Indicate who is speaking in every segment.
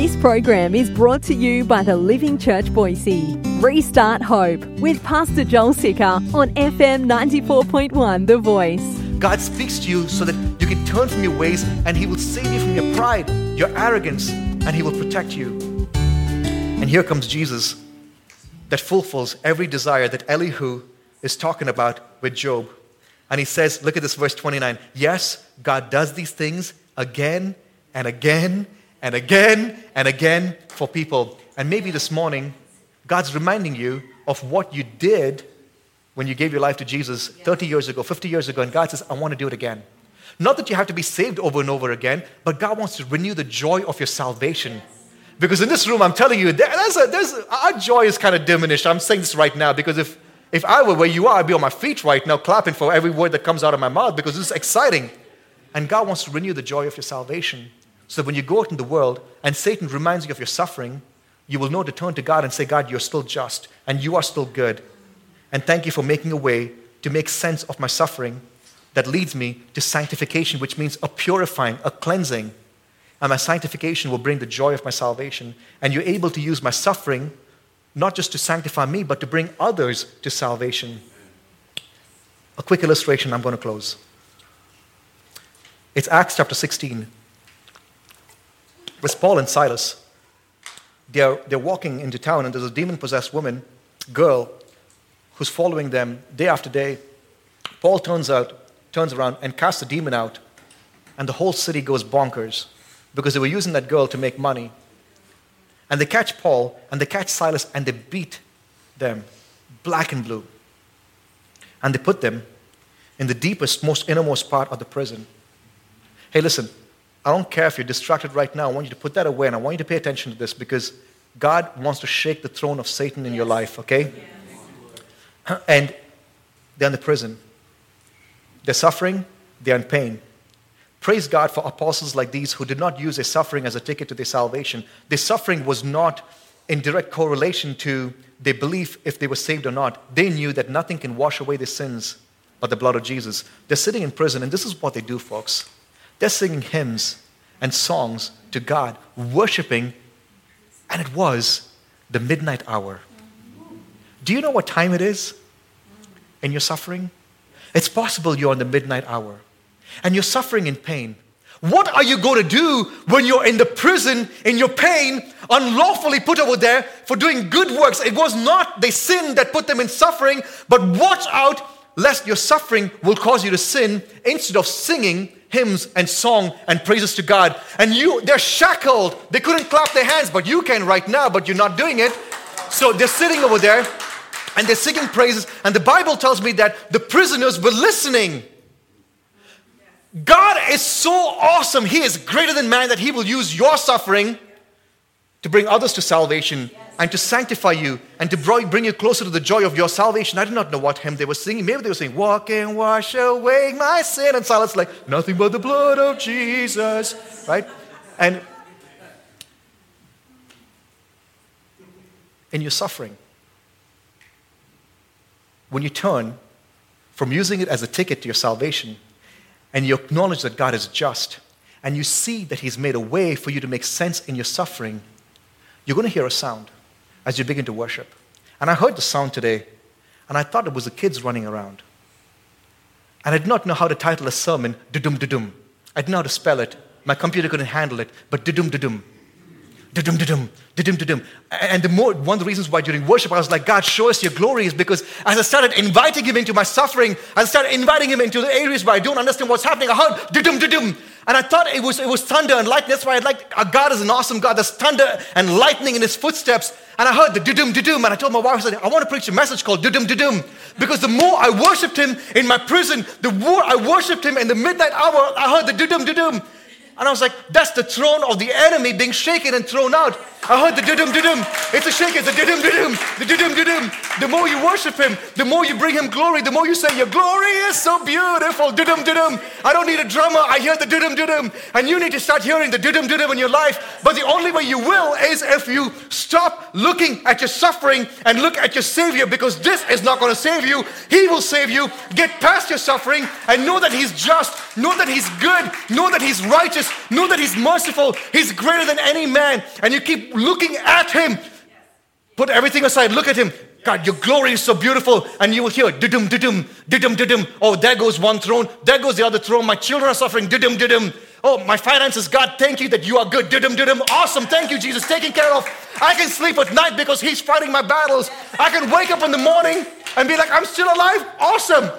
Speaker 1: This program is brought to you by the Living Church Boise. Restart Hope with Pastor Joel Sicker on FM 94.1 The Voice.
Speaker 2: God speaks to you so that you can turn from your ways and He will save you from your pride, your arrogance, and He will protect you. And here comes Jesus that fulfills every desire that Elihu is talking about with Job. And he says, look at this verse 29. Yes, God does these things again and again and again and again for people. And maybe this morning, God's reminding you of what you did when you gave your life to Jesus 30 years ago, 50 years ago, and God says, I want to do it again. Not that you have to be saved over and over again, but God wants to renew the joy of your salvation. Because in this room, I'm telling you, there's a, there's our joy is kind of diminished. I'm saying this right now because if, if I were where you are, I'd be on my feet right now, clapping for every word that comes out of my mouth because this is exciting. And God wants to renew the joy of your salvation. So when you go out in the world and Satan reminds you of your suffering, you will know to turn to God and say, God, you're still just and you are still good. And thank you for making a way to make sense of my suffering that leads me to sanctification, which means a purifying, a cleansing and my sanctification will bring the joy of my salvation. And you're able to use my suffering not just to sanctify me, but to bring others to salvation. A quick illustration, I'm going to close. It's Acts chapter 16. With Paul and Silas, they're, they're walking into town, and there's a demon possessed woman, girl, who's following them day after day. Paul turns out, turns around and casts the demon out, and the whole city goes bonkers because they were using that girl to make money. And they catch Paul and they catch Silas and they beat them black and blue. And they put them in the deepest, most innermost part of the prison. Hey, listen, I don't care if you're distracted right now. I want you to put that away and I want you to pay attention to this because God wants to shake the throne of Satan in your life, okay? And they're in the prison. They're suffering, they're in pain. Praise God for apostles like these who did not use their suffering as a ticket to their salvation. Their suffering was not in direct correlation to their belief if they were saved or not. They knew that nothing can wash away their sins but the blood of Jesus. They're sitting in prison, and this is what they do, folks. They're singing hymns and songs to God, worshiping, and it was the midnight hour. Do you know what time it is in your suffering? It's possible you're in the midnight hour and you're suffering in pain. What are you going to do when you're in the prison, in your pain, unlawfully put over there for doing good works? It was not the sin that put them in suffering, but watch out lest your suffering will cause you to sin instead of singing hymns and song and praises to God. And you, they're shackled. They couldn't clap their hands, but you can right now, but you're not doing it. So they're sitting over there and they're singing praises. And the Bible tells me that the prisoners were listening. God is so awesome. He is greater than man that He will use your suffering to bring others to salvation and to sanctify you and to bring you closer to the joy of your salvation. I did not know what hymn they were singing. Maybe they were saying, Walk and wash away my sin. And silence, like, Nothing but the blood of Jesus. Right? And in your suffering, when you turn from using it as a ticket to your salvation, and you acknowledge that God is just, and you see that He's made a way for you to make sense in your suffering, you're going to hear a sound as you begin to worship. And I heard the sound today, and I thought it was the kids running around. And I did not know how to title a sermon, dudum dudum. I didn't know how to spell it. My computer couldn't handle it, but dudum dudum. Dudum dudum, dudum dudum. And the more, one of the reasons why during worship I was like, God, show us your glory is because as I started inviting him into my suffering, I started inviting him into the areas where I don't understand what's happening. I heard dudum dudum. And I thought it was, it was thunder and lightning. That's why I like, our God is an awesome God. There's thunder and lightning in his footsteps. And I heard the dudum dudum. And I told my wife, I said, I want to preach a message called dudum dudum. Because the more I worshiped him in my prison, the more I worshiped him in the midnight hour, I heard the dudum dudum. And I was like, that's the throne of the enemy being shaken and thrown out. I heard the didum didum. It's a shake. It's a didum didum. The didum didum. The more you worship Him, the more you bring Him glory. The more you say, Your glory is so beautiful. Didum didum. I don't need a drummer. I hear the didum didum. And you need to start hearing the didum didum in your life. But the only way you will is if you stop looking at your suffering and look at your Savior because this is not going to save you. He will save you. Get past your suffering and know that He's just, know that He's good, know that He's righteous, know that He's merciful. He's greater than any man. And you keep looking at Him. Put everything aside, look at Him. God, your glory is so beautiful. And you will hear, didum, didum, didum, didum. Oh, there goes one throne. There goes the other throne. My children are suffering. Didum, didum. Oh, my finances. God, thank you that you are good. Didum, didum. Awesome. Thank you, Jesus. Taking care of. I can sleep at night because He's fighting my battles. I can wake up in the morning and be like, I'm still alive. Awesome.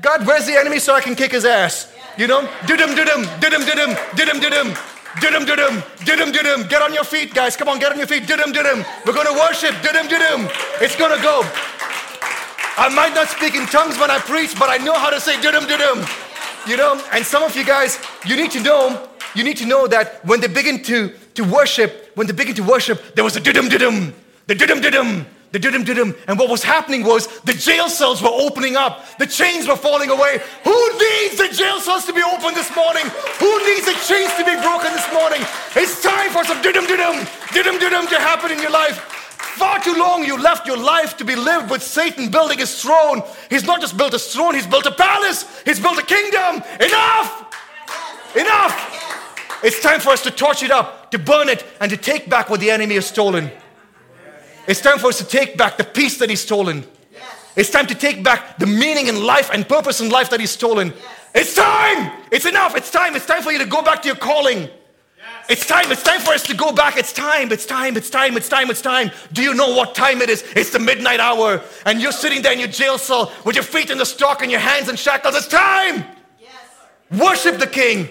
Speaker 2: God, where's the enemy so I can kick his ass? You know? Didum, didum, didum, didum, didum, didum. Didum, didum, didum, didum. Get on your feet, guys. Come on, get on your feet. Didum, didum. We're to worship. Didum, didum. It's to go. I might not speak in tongues when I preach, but I know how to say didum, didum. You know? And some of you guys, you need to know, you need to know that when they begin to, to worship, when they begin to worship, there was a didum, didum. The didum, didum. The didum didum. And what was happening was the jail cells were opening up. The chains were falling away. Who needs the jail cells to be open this morning? Who needs the chains to be broken this morning? It's time for some didum didum, didum didum to happen in your life. Far too long you left your life to be lived with Satan building his throne. He's not just built a throne, he's built a palace, he's built a kingdom. Enough! Enough! It's time for us to torch it up, to burn it, and to take back what the enemy has stolen. It's time for us to take back the peace that He's stolen. Yes. It's time to take back the meaning in life and purpose in life that He's stolen. Yes. It's time! It's enough! It's time! It's time for you to go back to your calling. Yes. It's time, it's time for us to go back. It's time, it's time, it's time, it's time, it's time. Do you know what time it is? It's the midnight hour, and you're sitting there in your jail cell with your feet in the stock and your hands in shackles. It's time! Worship the King,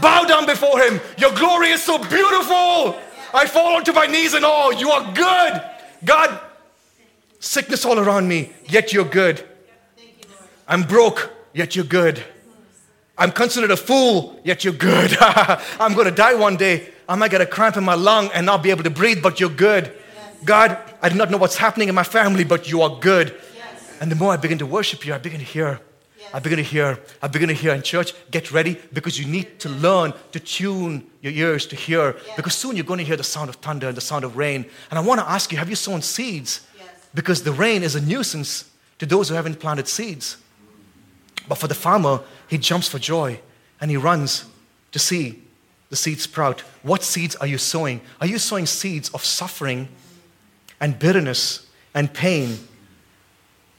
Speaker 2: bow down before Him. Your glory is so beautiful. I fall onto my knees in awe. You are good. God, sickness all around me, yet you're good. I'm broke, yet you're good. I'm considered a fool, yet you're good. I'm going to die one day. I might get a cramp in my lung and not be able to breathe, but you're good. God, I do not know what's happening in my family, but you are good. And the more I begin to worship you, I begin to hear I begin to hear, I begin to hear in church, get ready because you need to learn to tune your ears to hear because soon you're going to hear the sound of thunder and the sound of rain. And I want to ask you, have you sown seeds? Yes. Because the rain is a nuisance to those who haven't planted seeds. But for the farmer, he jumps for joy and he runs to see the seeds sprout. What seeds are you sowing? Are you sowing seeds of suffering and bitterness and pain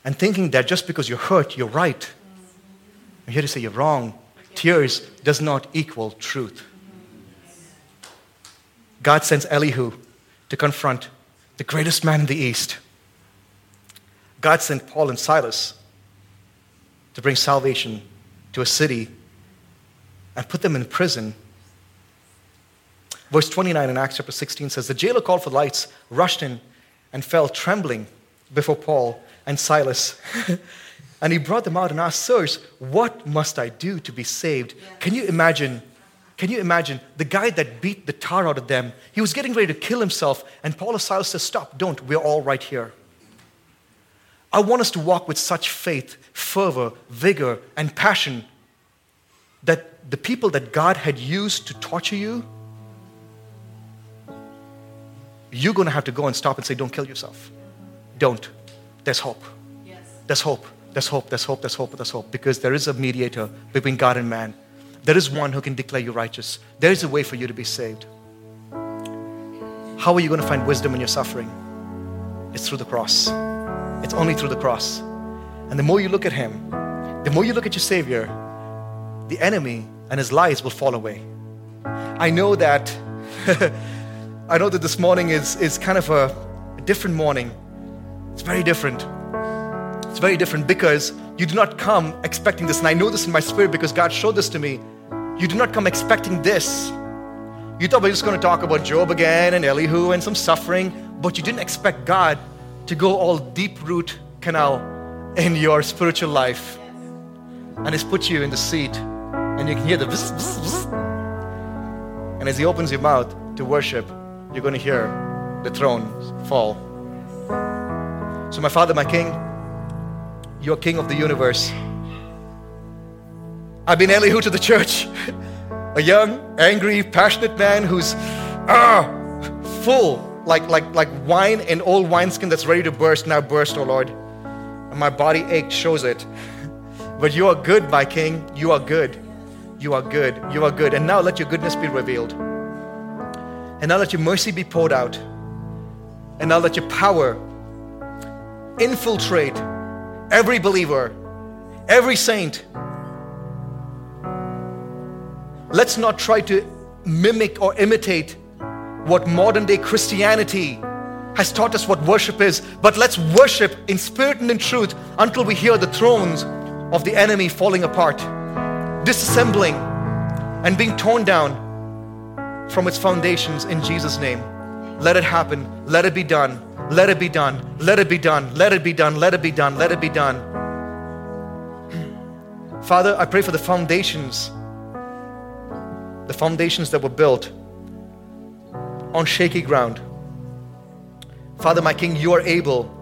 Speaker 2: and thinking that just because you're hurt, you're right? I'm here to say you're wrong. Tears does not equal truth. God sends Elihu to confront the greatest man in the East. God sent Paul and Silas to bring salvation to a city and put them in prison. Verse 29 in Acts chapter 16 says The jailer called for lights, rushed in, and fell trembling before Paul and Silas. And he brought them out and asked, Sirs, what must I do to be saved? Can you imagine? Can you imagine the guy that beat the tar out of them? He was getting ready to kill himself, and Paul of Silas says, Stop, don't, we're all right here. I want us to walk with such faith, fervor, vigor, and passion that the people that God had used to torture you, you're going to have to go and stop and say, Don't kill yourself. Don't. There's hope. Yes. There's hope. There's hope, there's hope, there's hope, there's hope, because there is a mediator between God and man. There is one who can declare you righteous. There is a way for you to be saved. How are you going to find wisdom in your suffering? It's through the cross. It's only through the cross. And the more you look at Him, the more you look at your Savior, the enemy and his lies will fall away. I know that I know that this morning is, is kind of a, a different morning. It's very different. It's very different because you do not come expecting this. And I know this in my spirit because God showed this to me. You do not come expecting this. You thought we are just going to talk about Job again and Elihu and some suffering, but you didn't expect God to go all deep root canal in your spiritual life. And He's put you in the seat, and you can hear the. And as He opens your mouth to worship, you're going to hear the throne fall. So, my Father, my King, you're King of the universe. I've been Elihu to the church, a young, angry, passionate man who's ah, full, like, like, like wine in old wineskin that's ready to burst, now burst, oh Lord. And my body ached, shows it. But you are good, my King. You are good. You are good. You are good. And now let your goodness be revealed. And now let your mercy be poured out. And now let your power infiltrate every believer, every saint. Let's not try to mimic or imitate what modern day Christianity has taught us what worship is, but let's worship in spirit and in truth until we hear the thrones of the enemy falling apart, disassembling, and being torn down from its foundations in Jesus' name. Let it happen. Let it be done. Let it be done. Let it be done. Let it be done. Let it be done. Let it be done. Father, I pray for the foundations, the foundations that were built on shaky ground. Father, my King, you are able.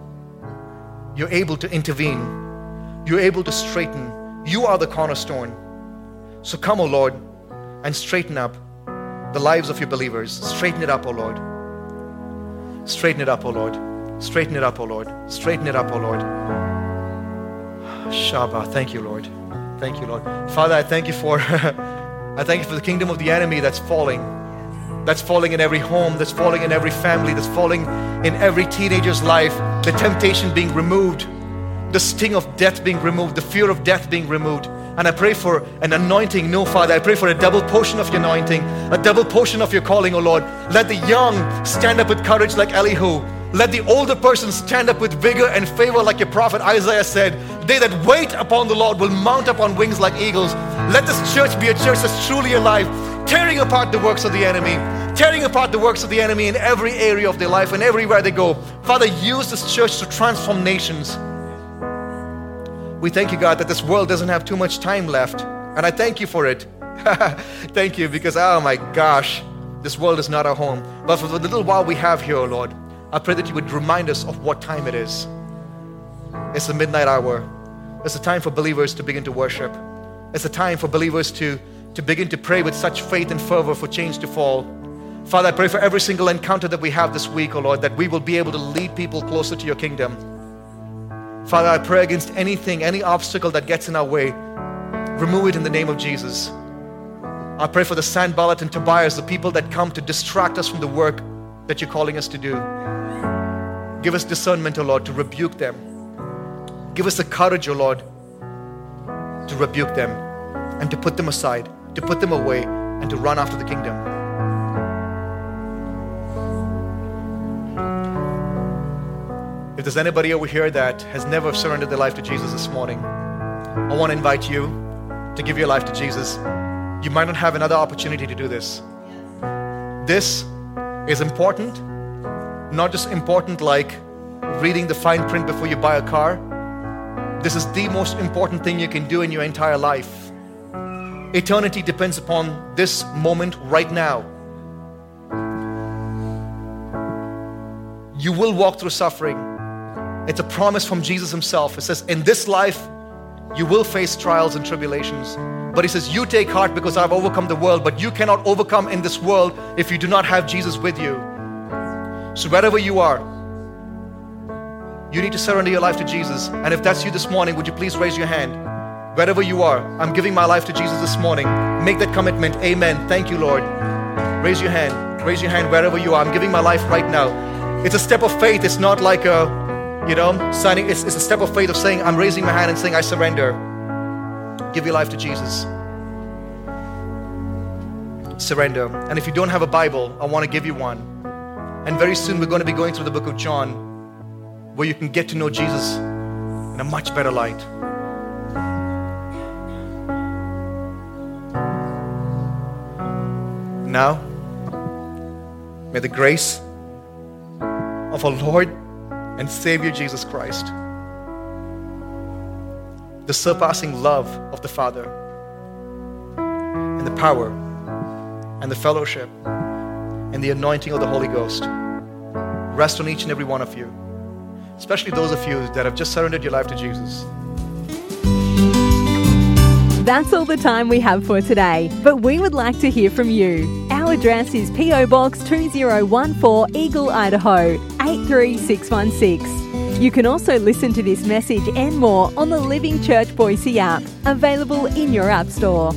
Speaker 2: You're able to intervene. You're able to straighten. You are the cornerstone. So come, O oh Lord, and straighten up the lives of your believers. Straighten it up, O oh Lord. Straighten it up, O oh Lord. Straighten it up, O Lord. Straighten it up, O Lord. Shabbat. Thank you, Lord. Thank you, Lord. Father, I thank you for I thank you for the kingdom of the enemy that's falling. That's falling in every home, that's falling in every family, that's falling in every teenager's life. The temptation being removed, the sting of death being removed, the fear of death being removed. And I pray for an anointing. No, Father, I pray for a double portion of your anointing, a double portion of your calling, O oh Lord. Let the young stand up with courage like Elihu. Let the older person stand up with vigor and favor, like your prophet Isaiah said. They that wait upon the Lord will mount up on wings like eagles. Let this church be a church that's truly alive, tearing apart the works of the enemy, tearing apart the works of the enemy in every area of their life and everywhere they go. Father, use this church to transform nations. We thank you, God, that this world doesn't have too much time left. And I thank you for it. thank you, because oh my gosh, this world is not our home. But for the little while we have here, oh Lord, I pray that you would remind us of what time it is. It's the midnight hour. It's a time for believers to begin to worship. It's a time for believers to, to begin to pray with such faith and fervor for change to fall. Father, I pray for every single encounter that we have this week, oh Lord, that we will be able to lead people closer to your kingdom. Father, I pray against anything, any obstacle that gets in our way. Remove it in the name of Jesus. I pray for the Sanballat and Tobias, the people that come to distract us from the work that you're calling us to do. Give us discernment, O Lord, to rebuke them. Give us the courage, O Lord, to rebuke them and to put them aside, to put them away, and to run after the kingdom. If there's anybody over here that has never surrendered their life to Jesus this morning, I want to invite you to give your life to Jesus. You might not have another opportunity to do this. This is important not just important like reading the fine print before you buy a car. This is the most important thing you can do in your entire life. Eternity depends upon this moment right now. You will walk through suffering. It's a promise from Jesus Himself. It says, In this life, you will face trials and tribulations. But He says, You take heart because I've overcome the world. But you cannot overcome in this world if you do not have Jesus with you. So, wherever you are, you need to surrender your life to Jesus. And if that's you this morning, would you please raise your hand? Wherever you are, I'm giving my life to Jesus this morning. Make that commitment. Amen. Thank you, Lord. Raise your hand. Raise your hand wherever you are. I'm giving my life right now. It's a step of faith. It's not like a, you know, signing. It's, it's a step of faith of saying, I'm raising my hand and saying, I surrender. Give your life to Jesus. Surrender. And if you don't have a Bible, I want to give you one. And very soon we're going to be going through the book of John where you can get to know Jesus in a much better light. Now, may the grace of our Lord and Savior Jesus Christ, the surpassing love of the Father, and the power and the fellowship and the anointing of the Holy Ghost rest on each and every one of you, especially those of you that have just surrendered your life to Jesus.
Speaker 1: That's all the time we have for today, but we would like to hear from you. Our address is PO Box 2014 Eagle, Idaho 83616. You can also listen to this message and more on the Living Church Boise app, available in your App Store.